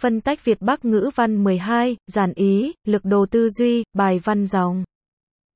Phân tách Việt Bắc ngữ văn 12, giản ý, lực đồ tư duy, bài văn dòng.